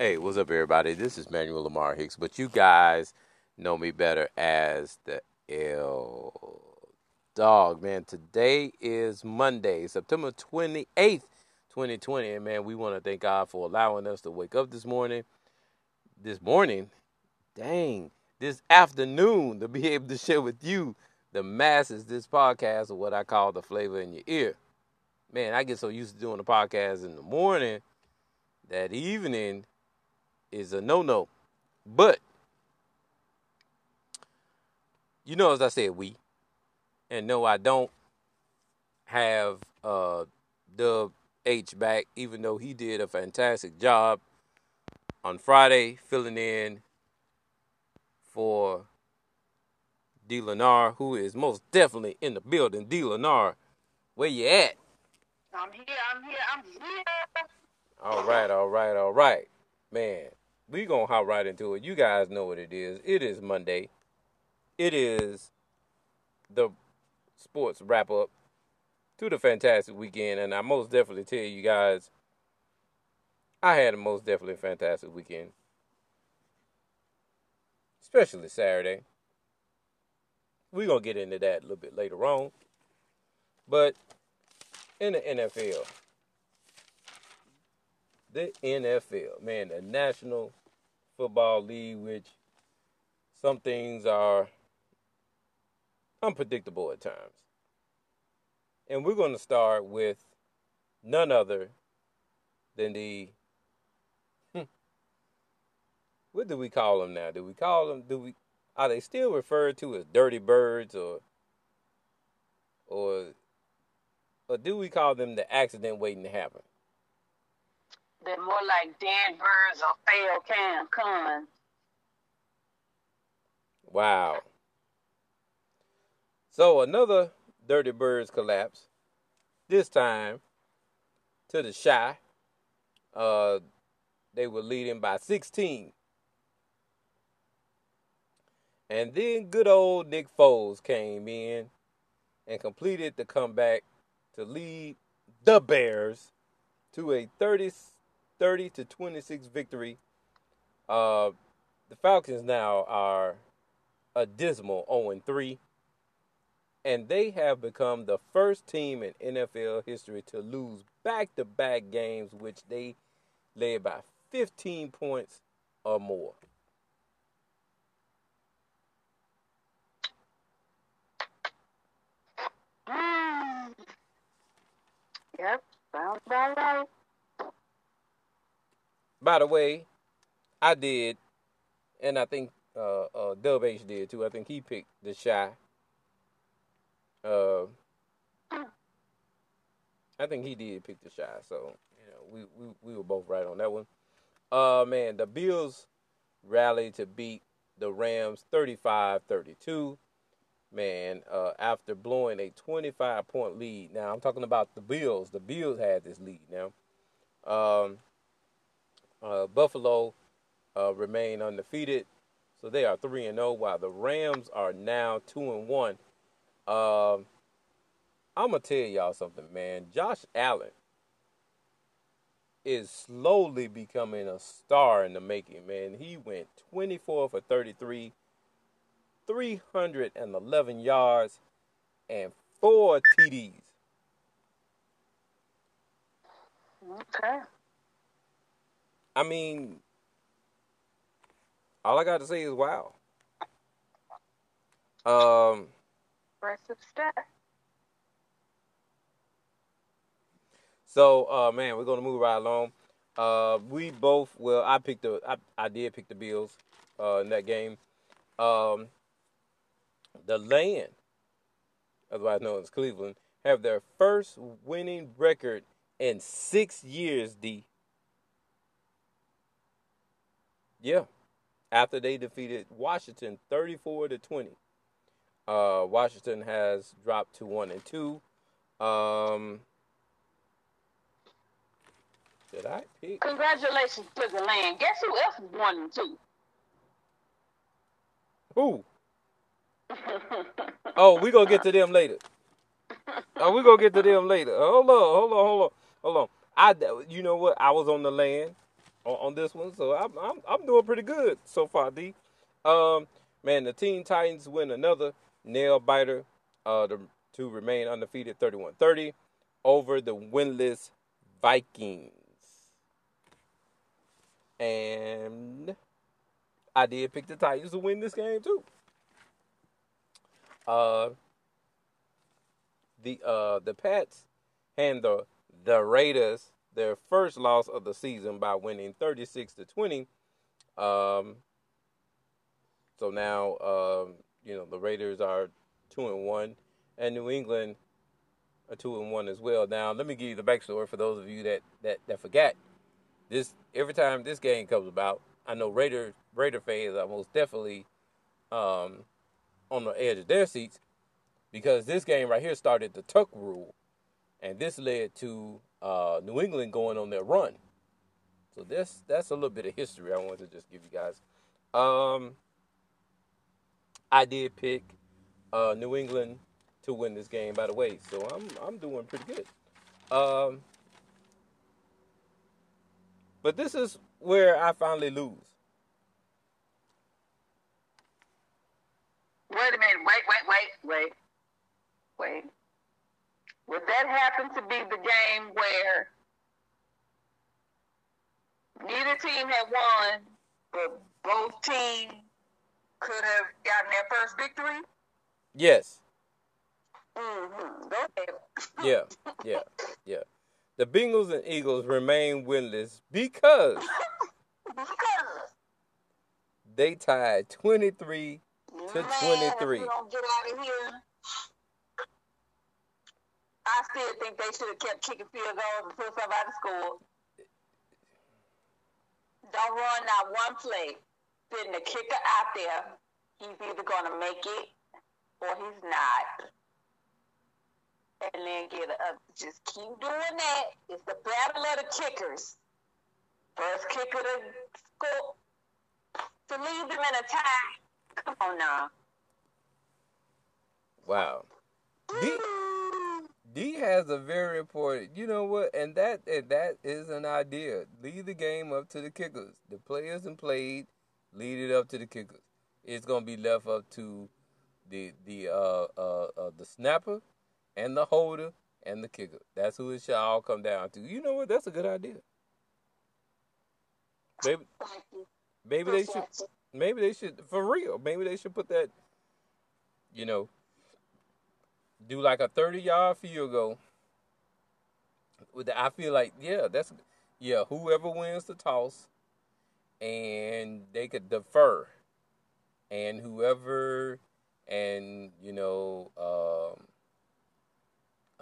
Hey, what's up, everybody? This is Manuel Lamar Hicks, but you guys know me better as the L Dog. Man, today is Monday, September 28th, 2020. And man, we want to thank God for allowing us to wake up this morning. This morning, dang, this afternoon to be able to share with you, the masses, this podcast, or what I call the flavor in your ear. Man, I get so used to doing the podcast in the morning that evening is a no no. But you know, as I said, we and no, I don't have uh Dub H back, even though he did a fantastic job on Friday filling in for D Lenar, who is most definitely in the building. D Lenar, where you at? I'm here, I'm here, I'm here. All right, all right, all right. Man, we gonna hop right into it. You guys know what it is. It is Monday. It is the sports wrap up to the fantastic weekend, and I most definitely tell you guys, I had a most definitely fantastic weekend, especially Saturday. We're gonna get into that a little bit later on, but in the NFL the NFL, man, the National Football League, which some things are unpredictable at times. And we're going to start with none other than the hmm, what do we call them now? Do we call them? Do we are they still referred to as dirty birds or or or do we call them the accident waiting to happen? More like dead birds or failed cons. Wow. So another Dirty Birds collapse. This time to the Chi. Uh, they were leading by 16. And then good old Nick Foles came in and completed the comeback to lead the Bears to a 30 30 to 26 victory. Uh, the Falcons now are a dismal 0 3. And they have become the first team in NFL history to lose back to back games, which they led by 15 points or more. Mm. Yep, sounds about right. By the way, I did, and I think uh, uh, Dub H did too. I think he picked the Chi. Uh, I think he did pick the Chi. So you know, we, we we were both right on that one. Uh, man, the Bills rallied to beat the Rams 35-32. Man, uh, after blowing a 25 point lead. Now I'm talking about the Bills. The Bills had this lead now. Um, uh, Buffalo uh, remain undefeated, so they are three and zero. Oh, while the Rams are now two and one. Uh, I'm gonna tell y'all something, man. Josh Allen is slowly becoming a star in the making, man. He went 24 for 33, 311 yards, and four TDs. Okay. I mean, all I got to say is wow. Um, impressive stat. So, uh, man, we're gonna move right along. Uh, we both, well, I picked the, I, I did pick the Bills uh, in that game. Um, the Land, otherwise known as Cleveland, have their first winning record in six years. D Yeah. After they defeated Washington 34 to 20. Uh, Washington has dropped to 1 and 2. Um, did I pick? Congratulations to the land. Guess who else is 1 and 2? Who? oh, we gonna get to them later. Oh, we gonna get to them later. Hold on, hold on, hold on, hold on. I, you know what? I was on the land on, on this one, so I'm, I'm I'm doing pretty good so far. D, um, man, the Teen Titans win another nail biter, uh, to, to remain undefeated, 31-30 over the winless Vikings, and I did pick the Titans to win this game too. Uh, the uh the Pats hand the the Raiders their first loss of the season by winning 36 to 20. Um, so now, um, you know, the Raiders are two and one, and New England are two and one as well. Now, let me give you the backstory for those of you that that that forgot. This every time this game comes about, I know Raider Raider fans are most definitely um, on the edge of their seats because this game right here started the Tuck rule, and this led to uh, New England going on their run. So this that's a little bit of history I wanted to just give you guys. Um, I did pick uh, New England to win this game, by the way. So I'm I'm doing pretty good. Um, but this is where I finally lose. Wait a minute. Wait, wait, wait, wait, wait. Would that happen to be the game where neither team had won, but both teams could have gotten their first victory? Yes. Mm-hmm. Go ahead. Yeah. Yeah. Yeah. The Bengals and Eagles remain winless because because they tied 23 to 23. We don't get out of here. I still think they should have kept kicking field goals until somebody scored. Don't run not one play. Sitting the kicker out there. He's either gonna make it or he's not. And then get up. just keep doing that. It's the battle of the kickers. First kicker to score to leave them in a tie. Come on now. Wow. D, D has a very important, you know what, and that and that is an idea. Leave the game up to the kickers. The players and played, lead it up to the kickers. It's gonna be left up to the the uh, uh, uh the snapper and the holder and the kicker. That's who it should all come down to. You know what? That's a good idea. Maybe maybe they should maybe they should for real. Maybe they should put that. You know, do like a thirty yard field goal. With the, I feel like yeah, that's yeah. Whoever wins the toss, and they could defer, and whoever, and you know, um,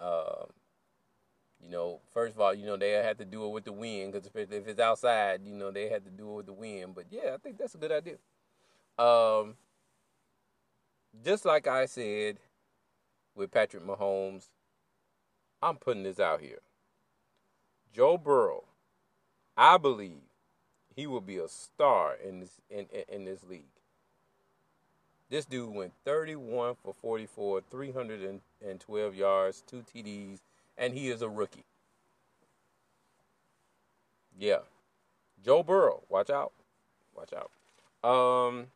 um, you know, first of all, you know they have to do it with the wind because if, it's outside, you know they have to do it with the wind. But yeah, I think that's a good idea. Um, just like I said with Patrick Mahomes, I'm putting this out here. Joe Burrow, I believe he will be a star in this in, in, in this league. This dude went 31 for 44, 312 yards, two TDs, and he is a rookie. Yeah. Joe Burrow, watch out. Watch out. Um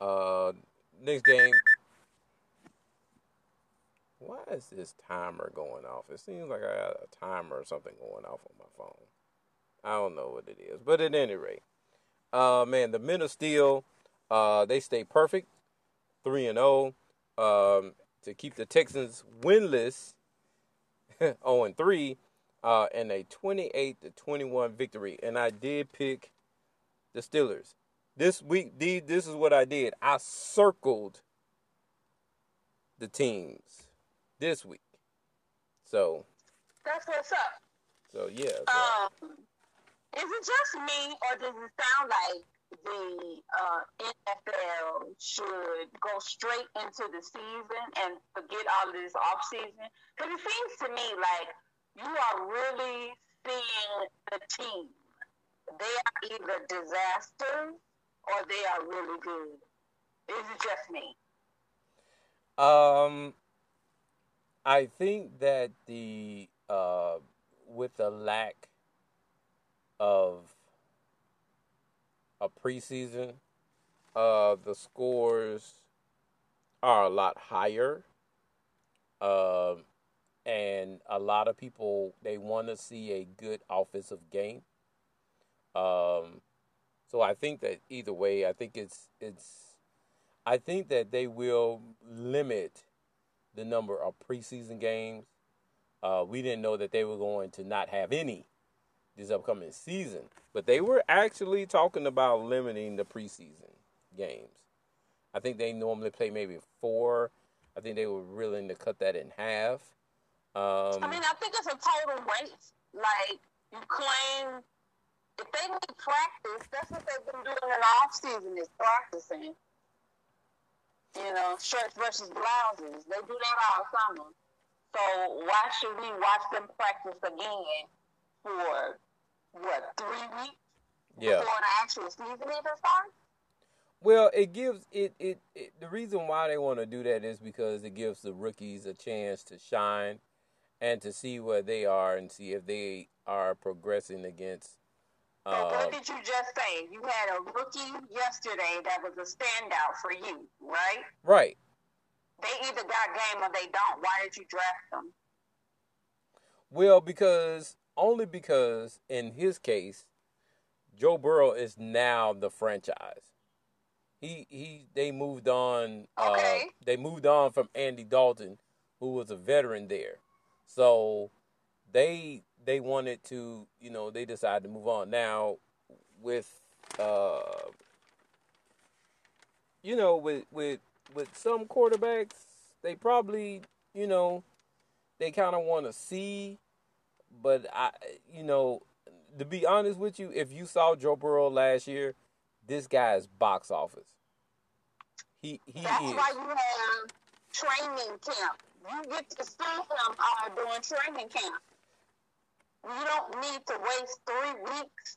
uh next game. Why is this timer going off? It seems like I got a timer or something going off on my phone. I don't know what it is. But at any rate, uh man, the men of steel, uh, they stay perfect, three and zero, um, to keep the Texans winless, zero and three, uh, and a twenty-eight to twenty-one victory. And I did pick the Steelers this week. This is what I did. I circled the teams this week. So, That's what's up. so yeah. so- Um, is it just me, or does it sound like the uh, NFL should go straight into the season and forget all of this off season? Because it seems to me like you are really seeing the team. They are either disasters or they are really good. Is it just me? Um, I think that the uh, with the lack of a preseason, uh, the scores are a lot higher. Um, and a lot of people they want to see a good offensive game. Um, so I think that either way, I think it's it's I think that they will limit the number of preseason games. Uh, we didn't know that they were going to not have any this upcoming season, but they were actually talking about limiting the preseason games. I think they normally play maybe four. I think they were willing to cut that in half. Um, I mean, I think it's a total waste. Like you claim, if they need practice, that's what they've been doing in the off season is practicing. You know, shirts versus blouses. They do that all summer. So why should we watch them practice again for what three weeks yeah. before the actual season even starts? Well, it gives it, it, it the reason why they want to do that is because it gives the rookies a chance to shine and to see where they are and see if they are progressing against. Uh, so what did you just say? You had a rookie yesterday that was a standout for you, right? Right. They either got game or they don't. Why did you draft them? Well, because only because in his case, Joe Burrow is now the franchise. He he they moved on. Uh, okay. Uh, they moved on from Andy Dalton, who was a veteran there. So they they wanted to, you know, they decided to move on. Now with uh you know, with with with some quarterbacks, they probably, you know, they kind of want to see but I you know, to be honest with you, if you saw Joe Burrow last year, this guy is box office. He he That's is. why you have training camp you get to see him uh, doing training camp. You don't need to waste three weeks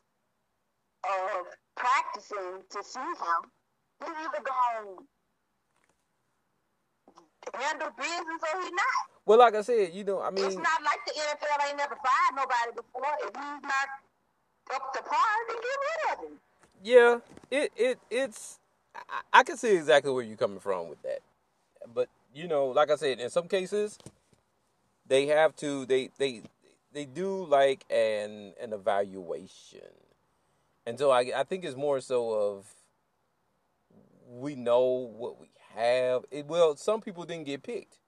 of practicing to see him. He's either going to handle business or he's not. Well, like I said, you know, I mean, it's not like the NFL ain't never fired nobody before. If he's not up to par, then get rid of him. Yeah, it it it's. I, I can see exactly where you're coming from with that, but you know, like I said, in some cases, they have to they they they do like an an evaluation, and so I I think it's more so of we know what we have. It, well, some people didn't get picked,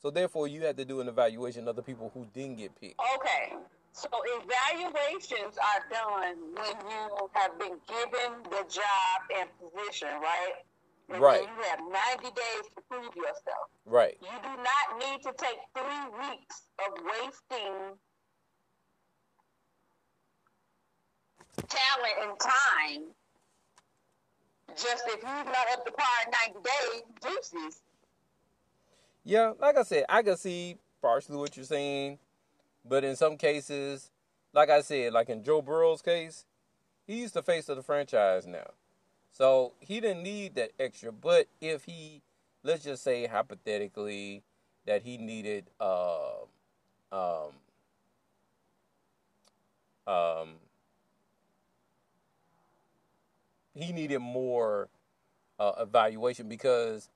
so therefore you have to do an evaluation of the people who didn't get picked. Okay. So evaluations are done when you have been given the job and position, right? And right. You have 90 days to prove yourself. Right. You do not need to take three weeks of wasting talent and time just if you're not up to par in 90 days, juices. Yeah, like I said, I can see partially what you're saying, but in some cases, like I said, like in Joe Burrow's case, he's the face of the franchise now. So he didn't need that extra. But if he, let's just say hypothetically, that he needed, uh, um, um, he needed more uh, evaluation because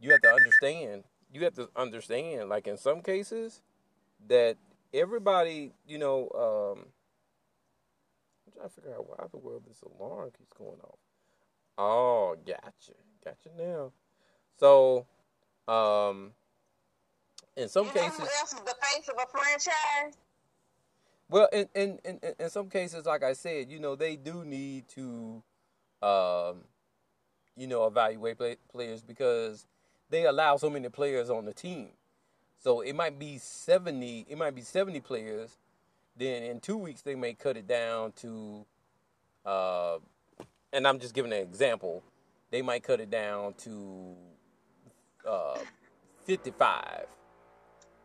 you have to understand. You have to understand, like in some cases, that everybody, you know, um, I'm trying to figure out why the world this alarm keeps going off. Oh, gotcha, gotcha now. So, um, in some you cases, else is the face of a franchise? Well, in, in in in some cases, like I said, you know, they do need to, um, you know, evaluate play, players because they allow so many players on the team. So it might be seventy. It might be seventy players. Then in two weeks, they may cut it down to uh, and I'm just giving an example, they might cut it down to uh, 55.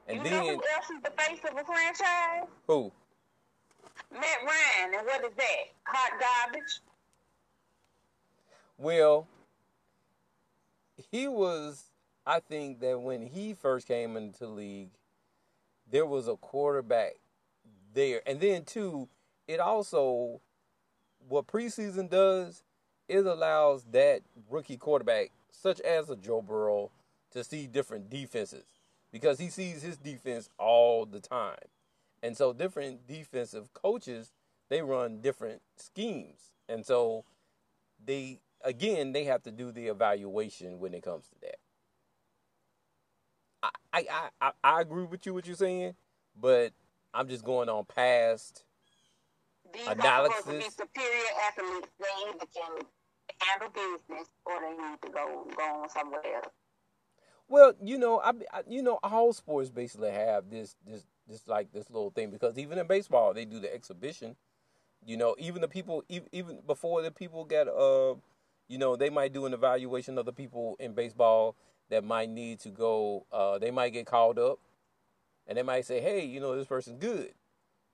And you then, know who else is the face of a franchise? Who? Matt Ryan, and what is that? Hot garbage? Well, he was, I think that when he first came into league, there was a quarterback there. And then too, it also what preseason does is allows that rookie quarterback, such as a Joe Burrow, to see different defenses because he sees his defense all the time. And so different defensive coaches, they run different schemes. And so they again, they have to do the evaluation when it comes to that. I I I, I agree with you what you're saying, but I'm just going on past These Analysis. are supposed to be superior athletes. They either can handle business or they need to go go on somewhere else. Well, you know, I, I you know all sports basically have this this this like this little thing because even in baseball they do the exhibition. You know, even the people even, even before the people get uh, you know, they might do an evaluation of the people in baseball that might need to go. Uh, they might get called up, and they might say, "Hey, you know, this person's good,"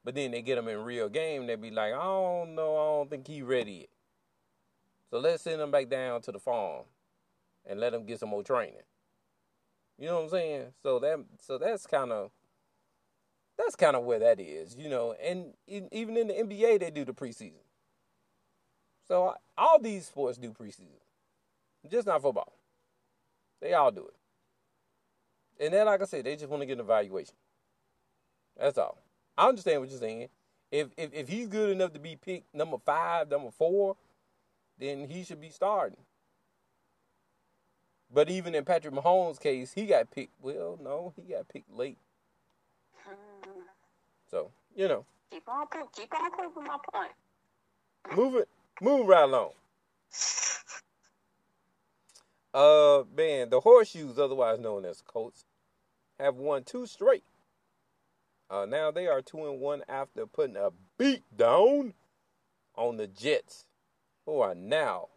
but then they get them in real game. They be like, "I don't know, I don't think he ready yet." So let's send him back down to the farm, and let him get some more training. You know what I'm saying? So that so that's kind of that's kind of where that is, you know. And even in the NBA, they do the preseason. So all these sports do preseason, just not football. They all do it. And then, like I said, they just want to get an evaluation. That's all. I understand what you're saying. If if if he's good enough to be picked number five, number four, then he should be starting. But even in Patrick Mahomes' case, he got picked. Well, no, he got picked late. Hmm. So you know, Keep on keep on proving my point. move it, move right along. Uh, man, the horseshoes, otherwise known as Colts, have won two straight. Uh, now they are two and one after putting a beat down on the Jets, who are now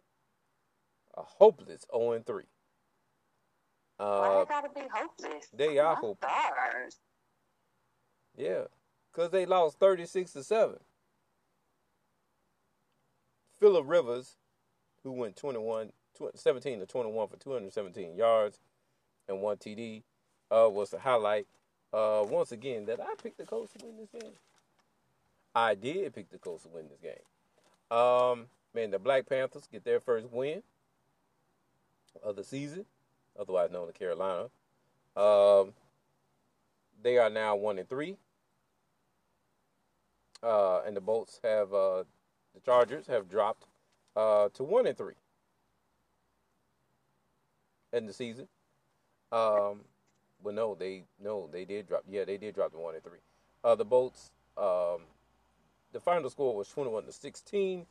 a hopeless 0 and 3. Uh, Why Uh, they gotta be hopeless? they are hopeless. Yeah, because they lost 36 to 7. Philip Rivers, who went 21, 17 to 21 for 217 yards and one TD, uh, was the highlight. Uh, once again, that I picked the Colts to win this game. I did pick the Colts to win this game. Um, man, the Black Panthers get their first win of the season, otherwise known as Carolina. Um, they are now one and three. Uh, and the Bolts have uh, the Chargers have dropped uh, to one and three in the season. Um, no, they no, they did drop. Yeah, they did drop to one and three. Uh, the Bolts. Um, the final score was twenty-one to sixteen.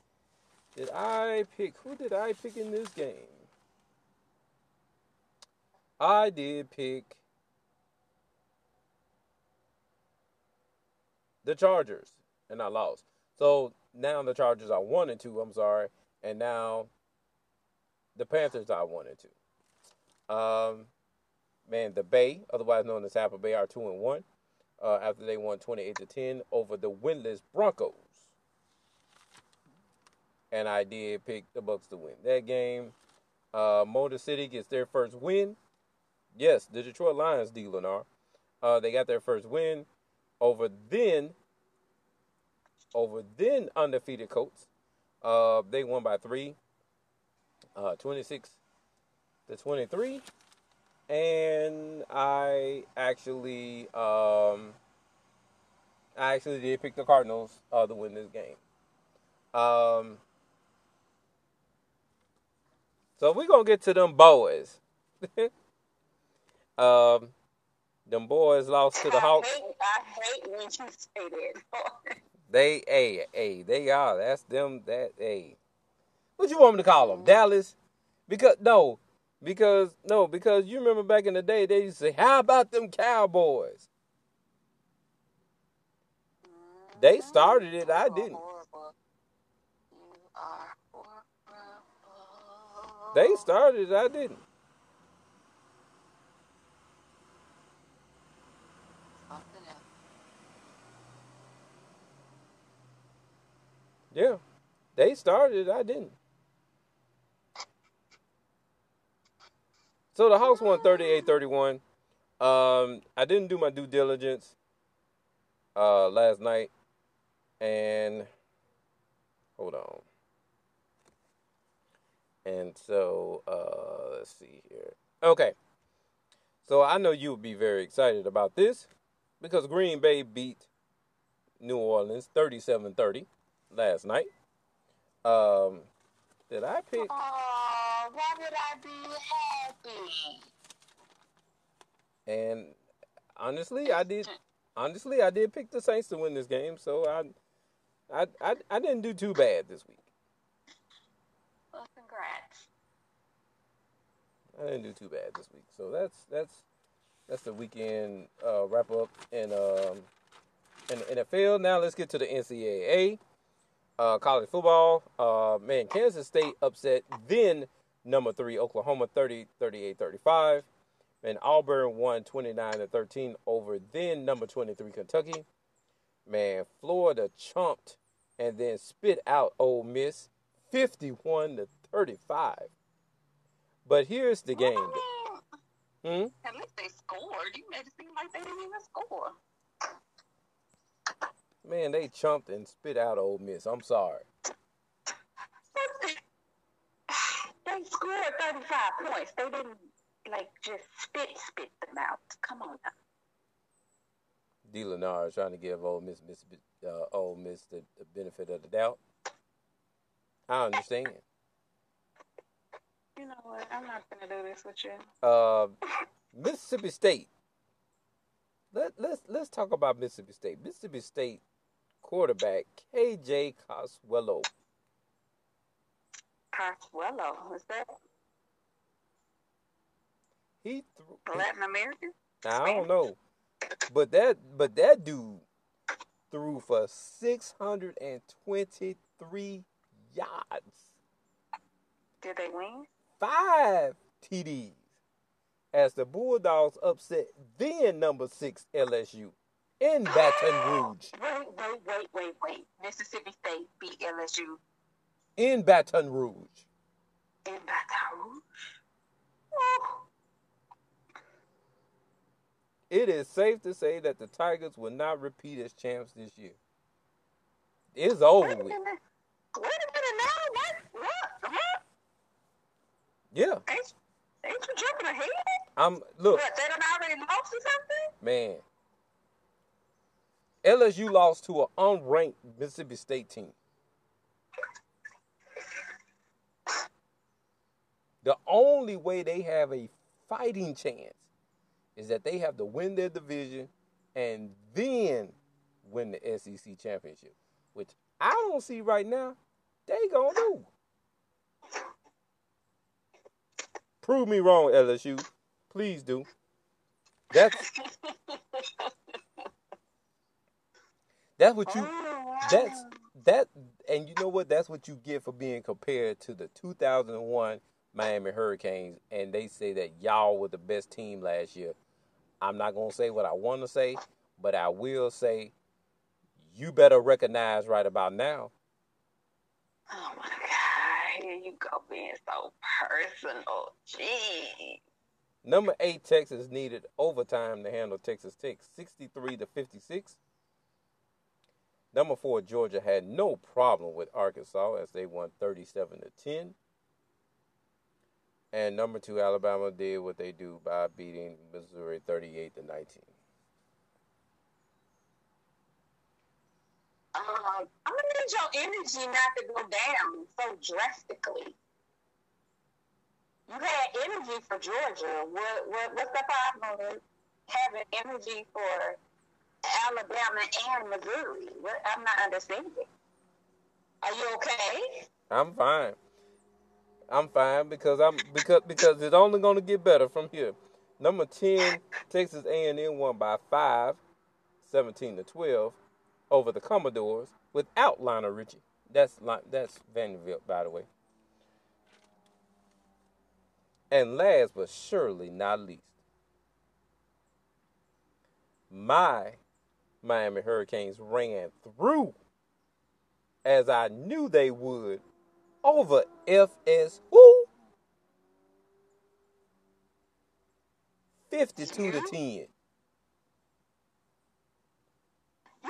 Did I pick? Who did I pick in this game? I did pick the Chargers, and I lost. So now the Chargers are one and two. I'm sorry, and now the Panthers are one and two. Um, man, the Bay, otherwise known as Tampa Bay, are two and one uh, after they won 28 to 10 over the winless Broncos. And I did pick the Bucks to win that game. Uh, Motor City gets their first win. Yes, the Detroit Lions, D. Lennar. Uh, they got their first win over then over then undefeated Colts. Uh, they won by three, uh, 26 to 23. And I actually, um, I actually did pick the Cardinals uh, to win this game. Um, so we're gonna get to them boys. um, them boys lost to the Hawks. I hate, I hate when you say that. They, a, a, they are. That's them. That, a. what you want me to call them? Mm-hmm. Dallas? Because no, because no, because you remember back in the day they used to say, "How about them Cowboys?" They mm-hmm. started it. I didn't. Horrible. You are horrible. They started it. I didn't. Yeah, they started. I didn't. So the Hawks won 38-31. Um, I didn't do my due diligence uh, last night And hold on. And so, uh, let's see here. Okay. So I know you would be very excited about this because Green Bay beat New Orleans 37 30 last night. Um, did I pick? Oh, why would I be happy? And honestly, I did. Honestly, I did pick the Saints to win this game, so I, I, I, I didn't do too bad this week. Well, congrats. I didn't do too bad this week, so that's that's that's the weekend uh, wrap up in um in the NFL. Now let's get to the NCAA uh, college football. Uh, man, Kansas State upset then number three Oklahoma 30 38 35. And Auburn won 29 to 13 over then number 23 Kentucky. Man, Florida chumped and then spit out Ole Miss 51 to 35. But here's the game. Hmm? At least they scored. You made it seem like they didn't even score. Man, they chumped and spit out Ole Miss. I'm sorry. They scored 35 points. They didn't, like, just spit, spit them out. Come on now. D. Lenard trying to give Ole Miss, Miss uh, Ole Miss the, the benefit of the doubt. I understand. You know what? I'm not going to do this with you. Uh, Mississippi State. Let let's let's talk about Mississippi State. Mississippi State quarterback KJ Coswello. Coswello, Is that He threw. Latin American? I don't know, but that but that dude threw for six hundred and twenty three yards, Did they win? five TDs, as the Bulldogs upset then number six LSU in Baton Rouge. Wait, wait, wait, wait, wait. Mississippi State beat LSU In Baton Rouge. in Baton Rouge. It is safe to say that the Tigers will not repeat as champs this year. It's over Wait a with. minute. Wait a minute now. What? What? Huh? Yeah, Ain't, ain't you jumping ahead? I'm look, What? They done already lost or something? man. LSU lost to an unranked Mississippi State team. The only way they have a fighting chance is that they have to win their division and then win the SEC championship, which I don't see right now. They gonna do. Prove me wrong, LSU. Please do. That's that's what you that's oh. that and you know what that's what you get for being compared to the 2001 Miami Hurricanes and they say that y'all were the best team last year. I'm not going to say what I want to say, but I will say you better recognize right about now. Oh my God. Here you go being so personal. Gee. Number 8 Texas needed overtime to handle Texas Tech 63 to 56. Number 4 Georgia had no problem with Arkansas as they won 37 to 10. And number 2 Alabama did what they do by beating Missouri 38 to 19. Um, I'm gonna need your energy not to go down so drastically. You had energy for Georgia. What, what what's the problem with having energy for Alabama and Missouri? What, I'm not understanding. Are you okay? I'm fine. I'm fine because I'm because because it's only going to get better from here. Number 10 Texas A&M won by 5, 17 to 12 over the Commodores without Lionel Richie. That's that's Vanderbilt by the way. And last but surely not least, my Miami Hurricanes ran through as I knew they would over FS who 52 to 10. You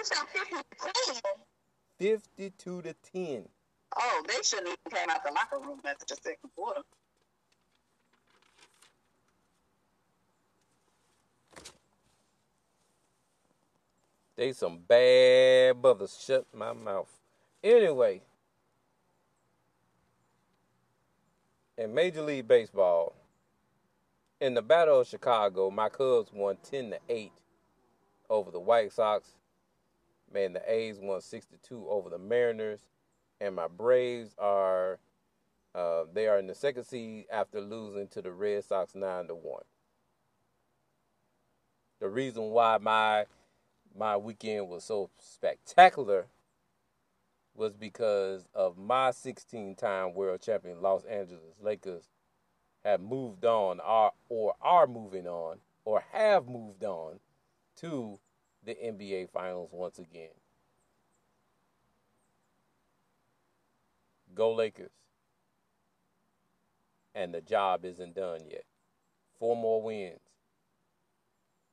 said 50 to 10. 52 to 10. Oh, they shouldn't even came out the locker room after the second quarter. They some bad brothers. Shut my mouth. Anyway, in Major League Baseball, in the Battle of Chicago, my Cubs won 10 to 8 over the White Sox. Man, the A's won 62 over the Mariners, and my Braves are uh, they are in the second seed after losing to the Red Sox 9 to 1. The reason why my my weekend was so spectacular was because of my 16-time world champion Los Angeles Lakers have moved on or, or are moving on or have moved on to the NBA Finals once again. Go Lakers. And the job isn't done yet. Four more wins.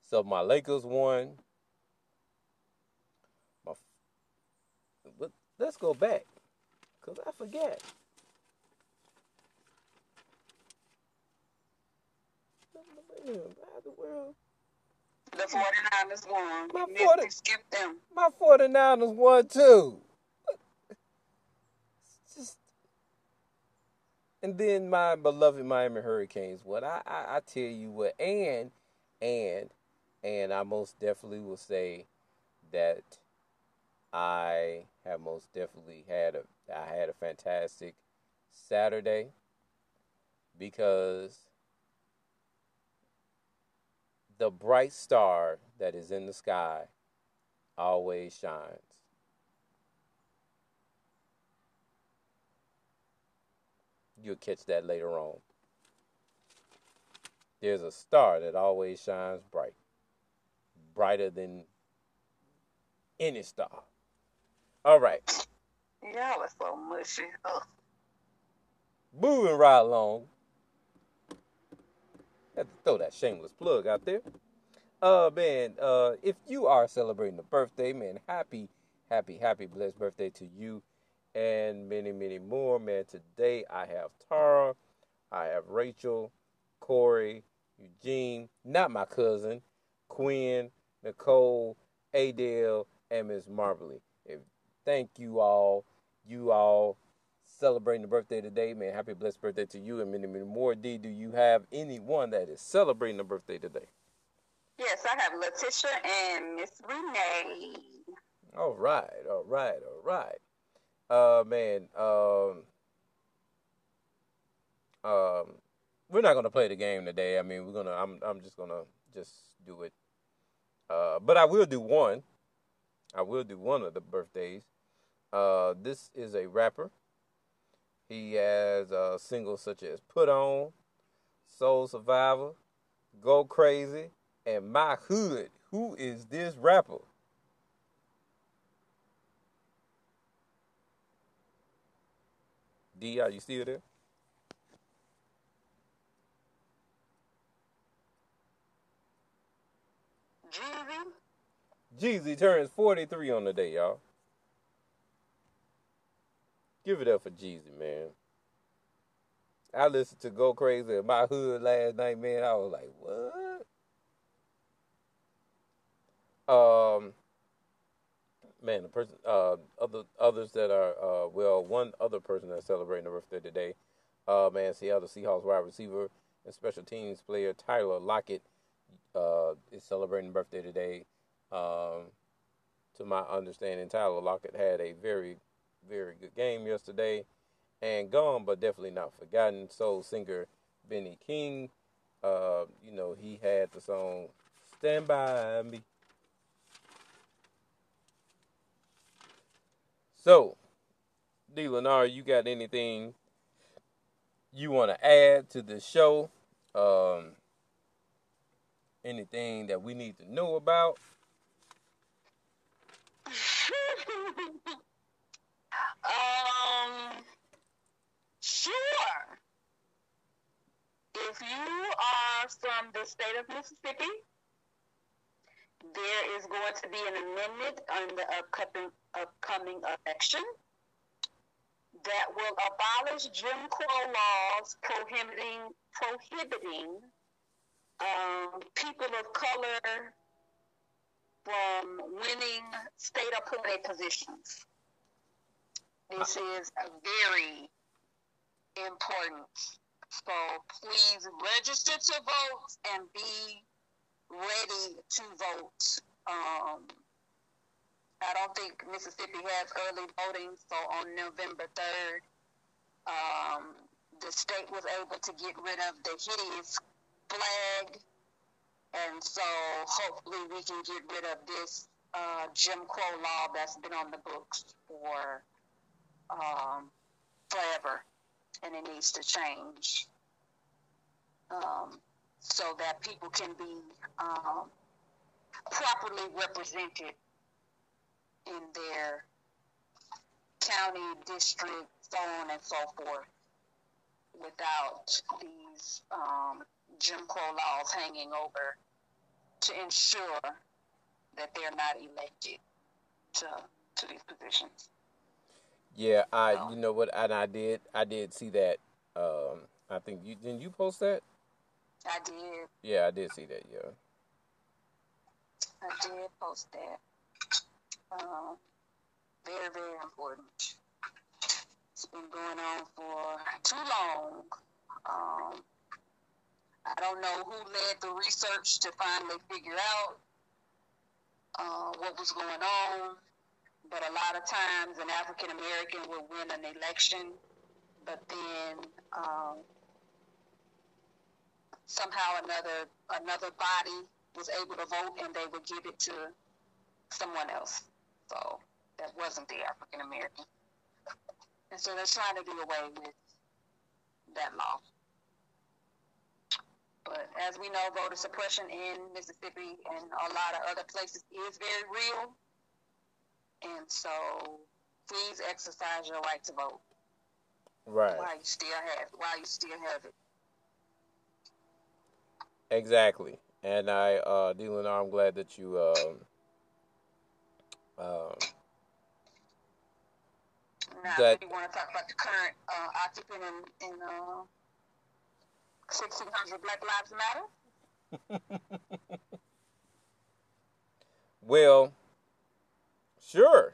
So my Lakers won. My, but let's go back. Because I forget. How the world? The 49ers won. My 40 skip them. My 49ers won too. Just and then my beloved Miami Hurricanes. What I, I I tell you what, and and and I most definitely will say that I have most definitely had a I had a fantastic Saturday because the bright star that is in the sky always shines. You'll catch that later on. There's a star that always shines bright, brighter than any star. All right, Y'all are so mushy. Ugh. moving right along. Had to throw that shameless plug out there. Uh, man, uh, if you are celebrating a birthday, man, happy, happy, happy, blessed birthday to you and many, many more, man. Today I have Tara, I have Rachel, Corey, Eugene, not my cousin, Quinn, Nicole, Adele, and Miss Marbley. Thank you all. You all celebrating the birthday today, man. Happy blessed birthday to you and many, many more. D, do you have anyone that is celebrating the birthday today? Yes, I have Letitia and Miss Renee. All right, all right, all right. Uh, man, um, um, we're not gonna play the game today. I mean, we're gonna. I'm. I'm just gonna just do it. Uh, but I will do one. I will do one of the birthdays. Uh, this is a rapper. He has uh, singles such as "Put On," "Soul Survivor," "Go Crazy," and "My Hood." Who is this rapper? D, are you still there? Jeezy. Jeezy turns 43 on the day, y'all. Give it up for Jeezy, man. I listened to Go Crazy in my hood last night, man. I was like, what? Um, man, the person, uh, other others that are, uh, well, one other person that's celebrating a birthday today, uh, man, Seattle Seahawks wide receiver and special teams player Tyler Lockett, uh, is celebrating birthday today. Um, to my understanding, Tyler Lockett had a very, very good game yesterday, and gone, but definitely not forgotten. Soul singer Benny King, uh, you know, he had the song "Stand by Me." So, D. Lenar, you got anything you want to add to the show? Um, anything that we need to know about? um, sure. If you are from the state of Mississippi, there is going to be an amendment on the upcoming, upcoming election that will abolish Jim Crow laws prohibiting prohibiting um, people of color from winning state appointed positions. This is a very important. So please register to vote and be ready to vote. Um, I don't think Mississippi has early voting, so on November 3rd, um, the state was able to get rid of the hideous flag, and so hopefully we can get rid of this uh, Jim Crow law that's been on the books for um, forever, and it needs to change um, so that people can be um, properly represented in their county, district, so on and so forth, without these um, Jim Crow laws hanging over to ensure that they're not elected to to these positions. Yeah, I you know what, and I did I did see that. Um, I think you didn't you post that. I did. Yeah, I did see that. Yeah. I did post that. Um, very very important. It's been going on for too long. Um, I don't know who led the research to finally figure out uh, what was going on but a lot of times an African American will win an election, but then um, somehow another another body was able to vote and they would give it to someone else. So that wasn't the African American. And so they're trying to do away with that law. But as we know, voter suppression in Mississippi and a lot of other places is very real. And so please exercise your right to vote. Right. While you still have while you still have it. Exactly. And I, uh, Dylan, I'm glad that you, um, um, now, that you want to talk about the current uh, occupant in, in uh, 1600 Black Lives Matter? well, Sure.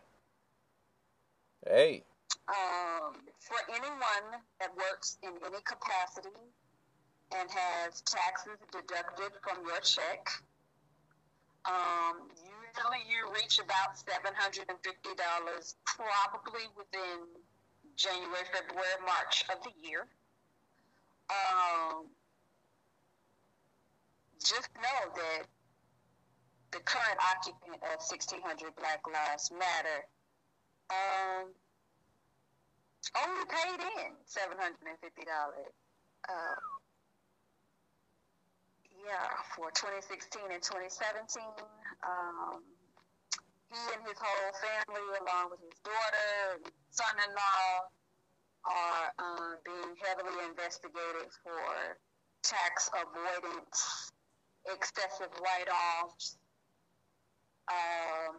Hey. Um, for anyone that works in any capacity and has taxes deducted from your check, um, usually you reach about $750 probably within January, February, March of the year. Um, just know that the current occupant of 1600 Black Lives Matter um, only paid in $750. Uh, yeah, for 2016 and 2017. Um, he and his whole family, along with his daughter and son-in-law, are uh, being heavily investigated for tax avoidance, excessive write-offs, um,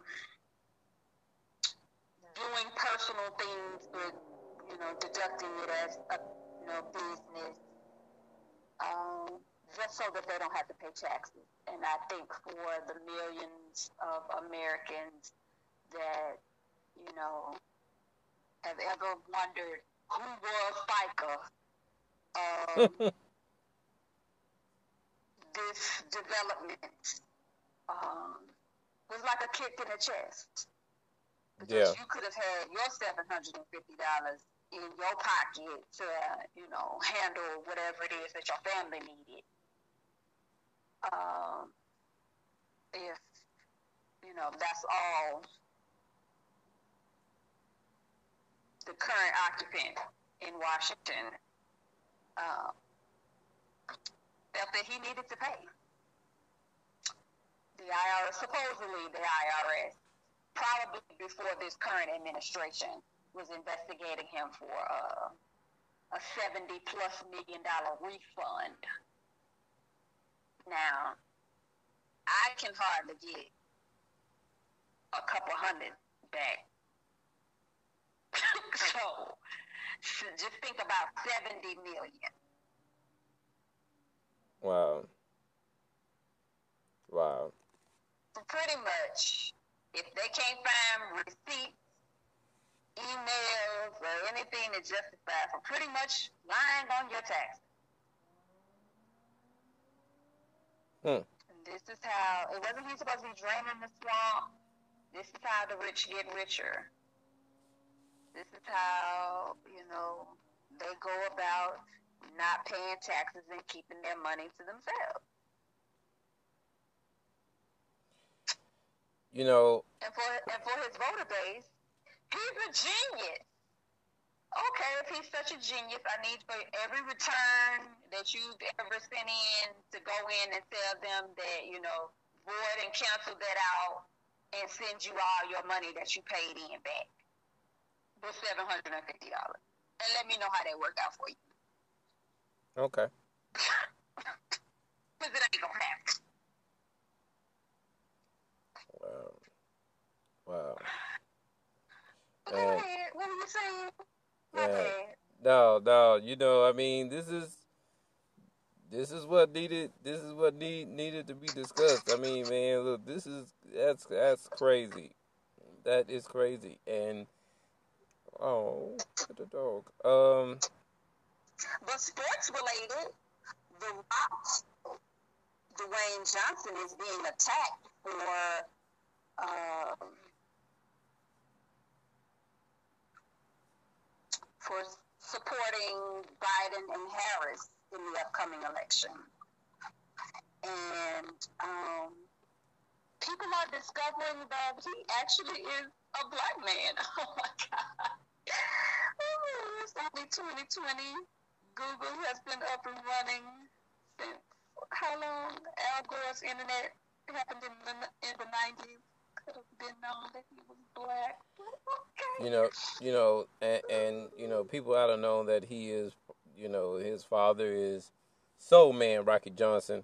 doing personal things, but you know, deducting it as a you know business, um, just so that they don't have to pay taxes. And I think for the millions of Americans that you know have ever wondered who was FICA. Um, this development um, was like a kick in the chest. Because yeah. you could have had your seven hundred and fifty dollars in your pocket to, you know, handle whatever it is that your family needed. Um, if you know that's all the current occupant in Washington uh, felt that he needed to pay the IRS, supposedly the IRS, probably before this current administration, was investigating him for uh, a 70 plus million dollar refund. Now, I can hardly get a couple hundred back. so, so just think about 70 million. Wow. Wow. Pretty much, if they can't find receipts, emails, or anything to justify for pretty much lying on your taxes. Hmm. This is how it wasn't he supposed to be draining the swamp. This is how the rich get richer. This is how, you know, they go about not paying taxes and keeping their money to themselves. You know, And for and for his voter base, he's a genius. Okay, if he's such a genius, I need for every return that you've ever sent in to go in and tell them that, you know, void and cancel that out and send you all your money that you paid in back. The seven hundred and fifty dollars. And let me know how that work out for you. okay. Because it ain't gonna happen. Wow. Wow. Go Uh, ahead. What were you saying? My Bad. No, no, you know, I mean, this is this is what needed this is what need needed to be discussed. I mean, man, look, this is that's that's crazy. That is crazy. And oh, look at the dog. Um But sports related, The Rock, Dwayne Johnson is being attacked for um, for supporting Biden and Harris in the upcoming election. And um, people are discovering that he actually is a black man. Oh my God. Oh, it's only 2020. Google has been up and running since how long? Al Gore's internet happened in the in the 90s. Could have been known that he was black. Okay. you know, you know, and, and you know, people ought to know that he is, you know, his father is Soul Man Rocky Johnson.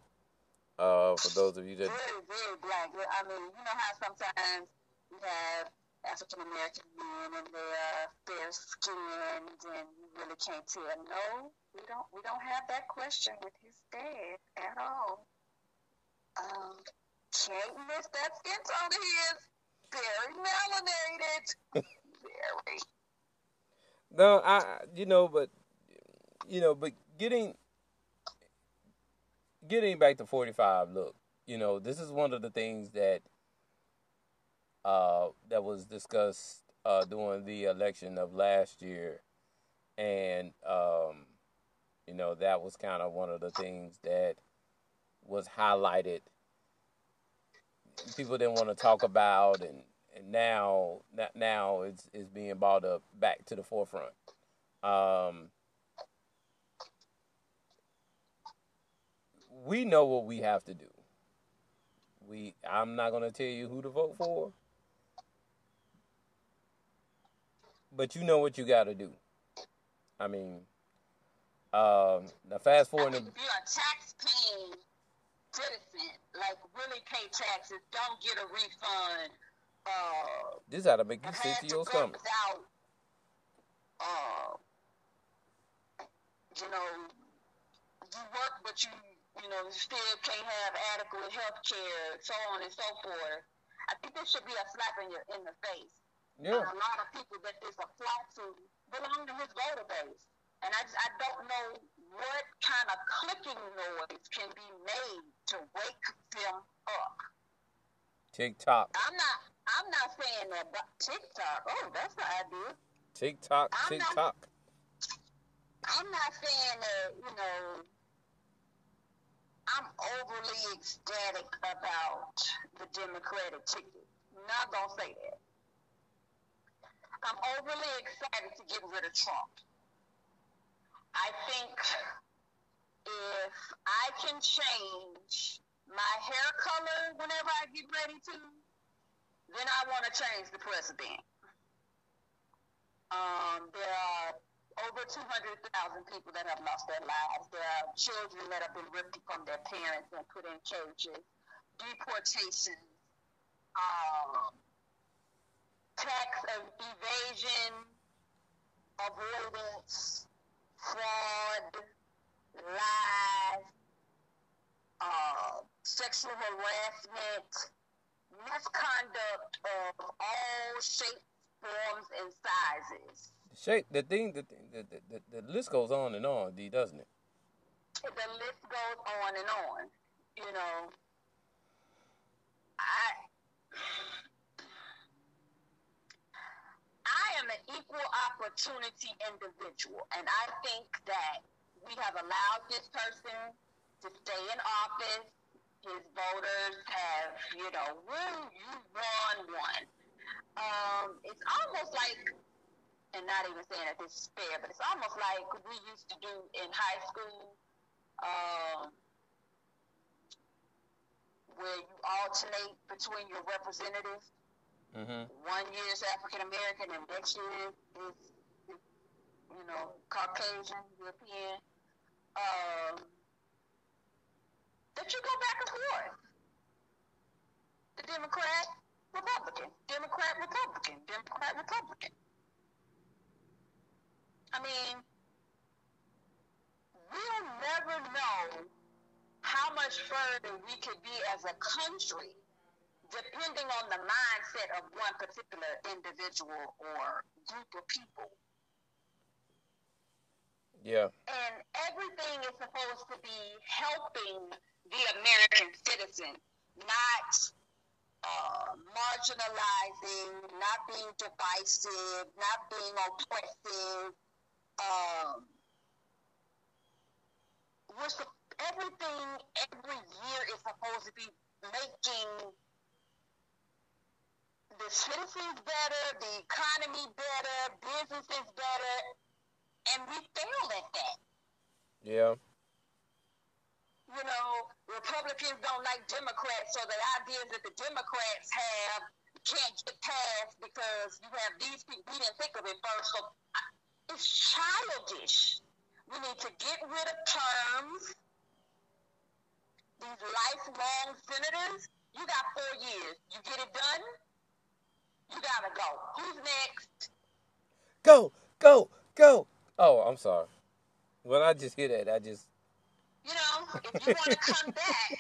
Uh, for those of you that very, very black. I mean, you know how sometimes you have African American men and they're fair skinned and you really can't tell. No, we don't we don't have that question with his dad at all. Um, can't miss that skin tone of his. Very melanated. very. No, I you know, but you know, but getting getting back to 45 look, you know, this is one of the things that uh that was discussed uh during the election of last year and um you know, that was kind of one of the things that was highlighted people didn't want to talk about and and now now it's it's being brought up back to the forefront. Um, we know what we have to do. We I'm not gonna tell you who to vote for, but you know what you got to do. I mean, um, now fast forward. To, you're a tax paying citizen, like really pay taxes, don't get a refund. Uh, this ought to make you sick to your stomach. without, uh, you know, you work, but you, you know, you still can't have adequate health care, so on and so forth. I think this should be a slap in your in the face. Yeah. And a lot of people that this apply to belong to his voter base. And I, just, I don't know what kind of clicking noise can be made to wake them up. TikTok, I'm not I'm not saying that but TikTok. Oh, that's the idea. TikTok, I'm not- TikTok. I'm not saying that, you know, I'm overly ecstatic about the Democratic ticket. Not gonna say that. I'm overly excited to get rid of Trump. I think if I can change my hair color whenever I get ready to, then I want to change the president. Um, there are over 200,000 people that have lost their lives. There are children that have been ripped from their parents and put in cages. Deportations. Um, evasion, avoidance, fraud, lies, uh, sexual harassment, misconduct of all shapes, forms, and sizes. Shape the thing, the, the, the, the list goes on and on, D, doesn't it? The list goes on and on. You know, I I am an equal opportunity individual, and I think that we have allowed this person to stay in office. His voters have, you know, woo, you won one. Um, it's almost like, and not even saying that this is fair, but it's almost like we used to do in high school. Um, where you alternate between your representatives. Mm-hmm. One year is African American, and next year is, is, you know, Caucasian, European. Um, that you go back and forth. The Democrat, Republican, Democrat, Republican, Democrat, Republican. I mean, we'll never know how much further we could be as a country depending on the mindset of one particular individual or group of people. Yeah. And everything is supposed to be helping the American citizen, not uh, marginalizing, not being divisive, not being oppressive. Um, we're, everything every year is supposed to be making the citizens better, the economy better, businesses better, and we fail at that. Yeah. You know, Republicans don't like Democrats, so the ideas that the Democrats have can't get passed because you have these people. We didn't think of it first, so it's childish. We need to get rid of terms. These lifelong senators, you got four years. You get it done, you gotta go. Who's next? Go, go, go. Oh, I'm sorry. When I just hear that, I just. You know, if you want to come back,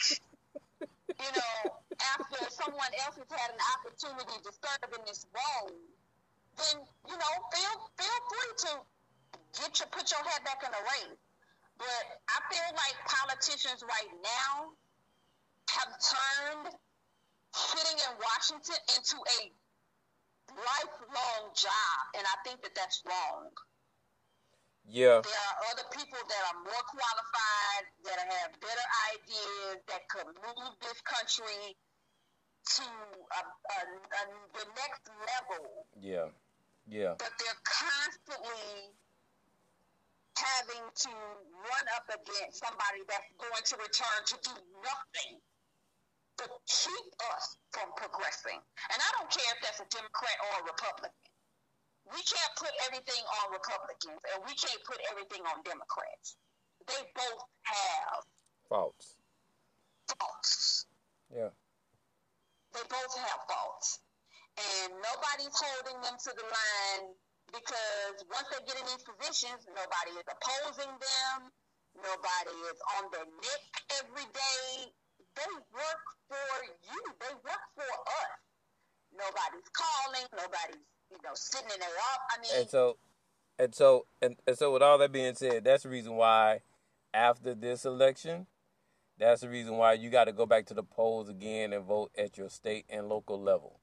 you know, after someone else has had an opportunity to serve in this role, then you know, feel feel free to get your put your head back in the race. But I feel like politicians right now have turned sitting in Washington into a lifelong job, and I think that that's wrong. Yeah. There are other people that are more qualified, that have better ideas, that could move this country to a, a, a, the next level. Yeah. Yeah. But they're constantly having to run up against somebody that's going to return to do nothing but keep us from progressing. And I don't care if that's a Democrat or a Republican. We can't put everything on Republicans and we can't put everything on Democrats. They both have Faults. faults. Yeah. They both have faults. And nobody's holding them to the line because once they get in these positions, nobody is opposing them. Nobody is on their neck every day. They work for you. They work for us. Nobody's calling. Nobody's, you know, sitting in their office. I mean, And so, and so, and, and so, with all that being said, that's the reason why, after this election, that's the reason why you got to go back to the polls again and vote at your state and local level.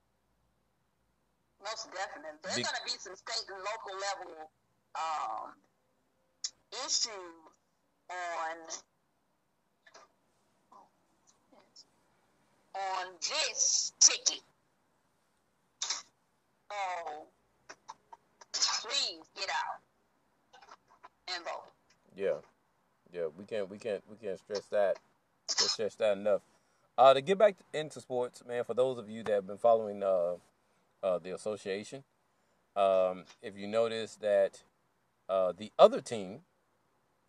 Most definitely. There's Be- going to be some state and local level um, issues on on this ticket. Please get out and vote. Yeah, yeah, we can't, we can't, we can't stress that, can't stress that enough. Uh, to get back into sports, man, for those of you that have been following uh, uh, the association, um, if you notice that uh, the other team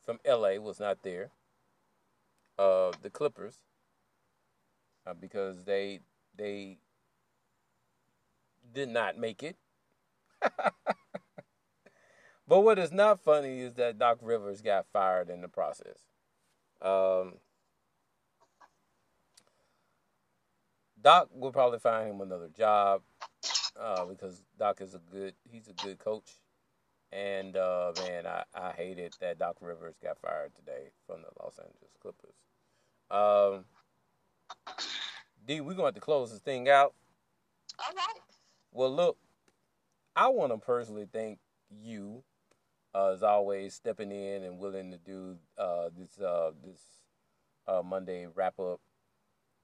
from LA was not there, uh, the Clippers, uh, because they they did not make it but what is not funny is that Doc Rivers got fired in the process. Um, Doc will probably find him another job uh, because Doc is a good he's a good coach. And uh, man, I, I hated that Doc Rivers got fired today from the Los Angeles Clippers. Um, D, we're going to have to close this thing out. All right. Well, look, I want to personally thank you, uh, as always, stepping in and willing to do uh, this uh, this uh, Monday wrap up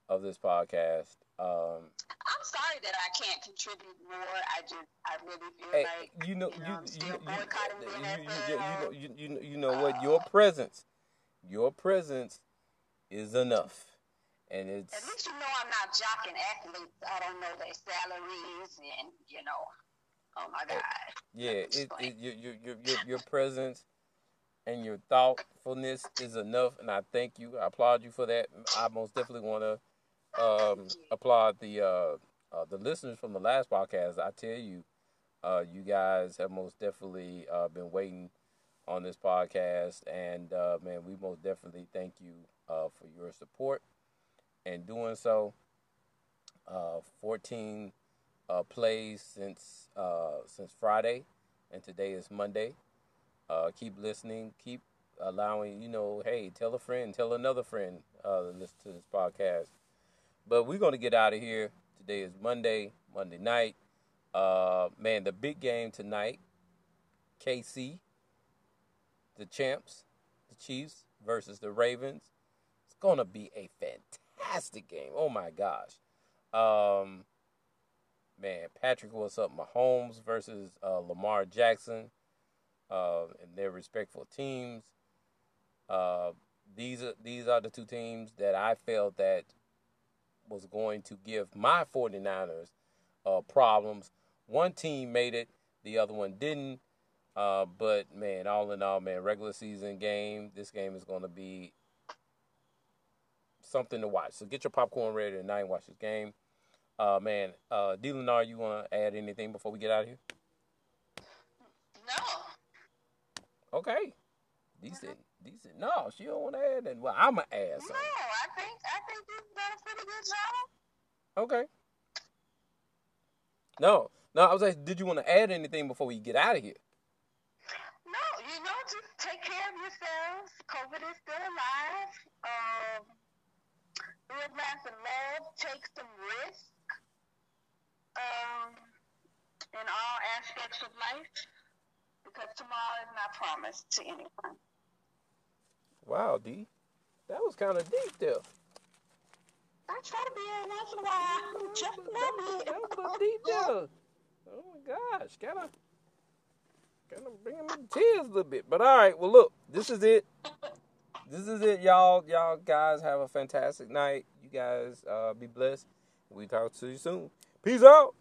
of this podcast. Um, I'm sorry that I can't contribute more. I just, I really feel hey, like you know, you know, you, you, you, you, you, know, you, you, know, you know what? Your presence, your presence is enough, and it's At least you know I'm not jocking athletes. I don't know their salaries and you know. Oh my God. Yeah, it, it your, your your your your presence and your thoughtfulness is enough, and I thank you. I applaud you for that. I most definitely want to um, applaud the uh, uh, the listeners from the last podcast. I tell you, uh, you guys have most definitely uh, been waiting on this podcast, and uh, man, we most definitely thank you uh, for your support and doing so. Uh, 14 uh, plays since uh, since Friday, and today is Monday. Uh, keep listening. Keep allowing. You know, hey, tell a friend, tell another friend uh, to listen to this podcast. But we're gonna get out of here. Today is Monday, Monday night. Uh, man, the big game tonight. KC, the champs, the Chiefs versus the Ravens. It's gonna be a fantastic game. Oh my gosh. Um, man, Patrick, what's up? Mahomes versus uh, Lamar Jackson, uh, and their respectful teams. Uh, these are these are the two teams that I felt that was going to give my 49ers uh, problems. One team made it, the other one didn't. Uh, but man, all in all, man, regular season game. This game is going to be something to watch. So get your popcorn ready tonight and watch this game. Uh, man, uh, D. Lenar, you want to add anything before we get out of here? No. Okay. Decent. Decent. No, she don't want to add that. Well, I'm going to add No. I think I think you've done a pretty good job. Okay. No, no, I was like, did you want to add anything before we get out of here? No, you know, just take care of yourselves. COVID is still alive. Um, live, laugh, and love. Take some risk. Um, in all aspects of life, because tomorrow is not promised to anyone. Wow, D. That was kind of deep there. I try to be in once in a while, just a little bit. That was a deep there. Oh my gosh, kind of, kind of bringing me to tears a little bit. But all right, well look, this is it. This is it, y'all. Y'all guys have a fantastic night. You guys uh, be blessed. We talk to you soon. Peace out.